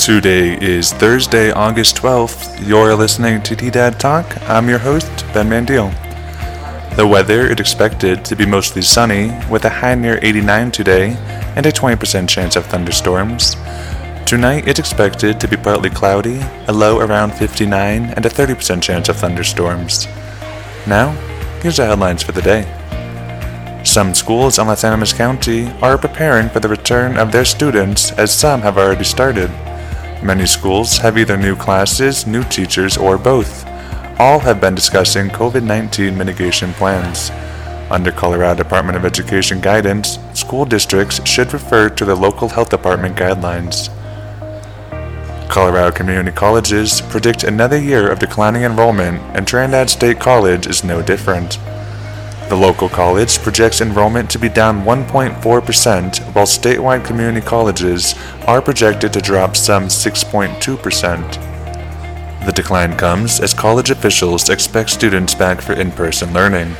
Today is Thursday, August 12th. You're listening to T Dad Talk. I'm your host, Ben Mandiel. The weather is expected to be mostly sunny, with a high near 89 today and a 20% chance of thunderstorms. Tonight it's expected to be partly cloudy, a low around 59, and a 30% chance of thunderstorms. Now, here's the headlines for the day. Some schools in Las Animas County are preparing for the return of their students, as some have already started. Many schools have either new classes, new teachers, or both. All have been discussing COVID 19 mitigation plans. Under Colorado Department of Education guidance, school districts should refer to the local health department guidelines. Colorado community colleges predict another year of declining enrollment, and Trinidad State College is no different. The local college projects enrollment to be down 1.4%, while statewide community colleges are projected to drop some 6.2%. The decline comes as college officials expect students back for in person learning.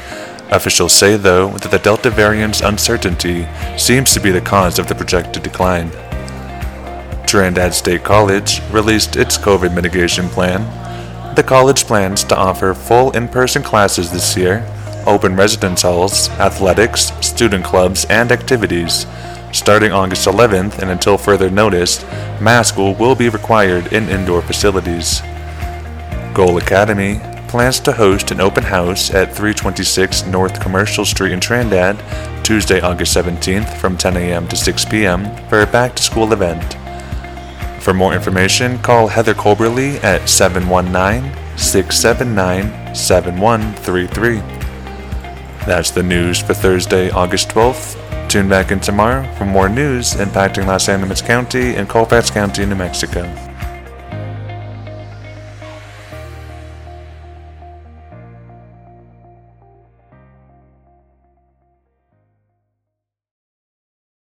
Officials say, though, that the Delta variant's uncertainty seems to be the cause of the projected decline. Trinidad State College released its COVID mitigation plan. The college plans to offer full in person classes this year open residence halls, athletics, student clubs, and activities. Starting August 11th and until further notice, mask will be required in indoor facilities. Goal Academy plans to host an open house at 326 North Commercial Street in Trinidad Tuesday, August 17th from 10 a.m. to 6 p.m. for a back to school event. For more information, call Heather Colberly at 719 679 7133. That's the news for Thursday, August 12th. Tune back in tomorrow for more news impacting Las Animas County and Colfax County, New Mexico.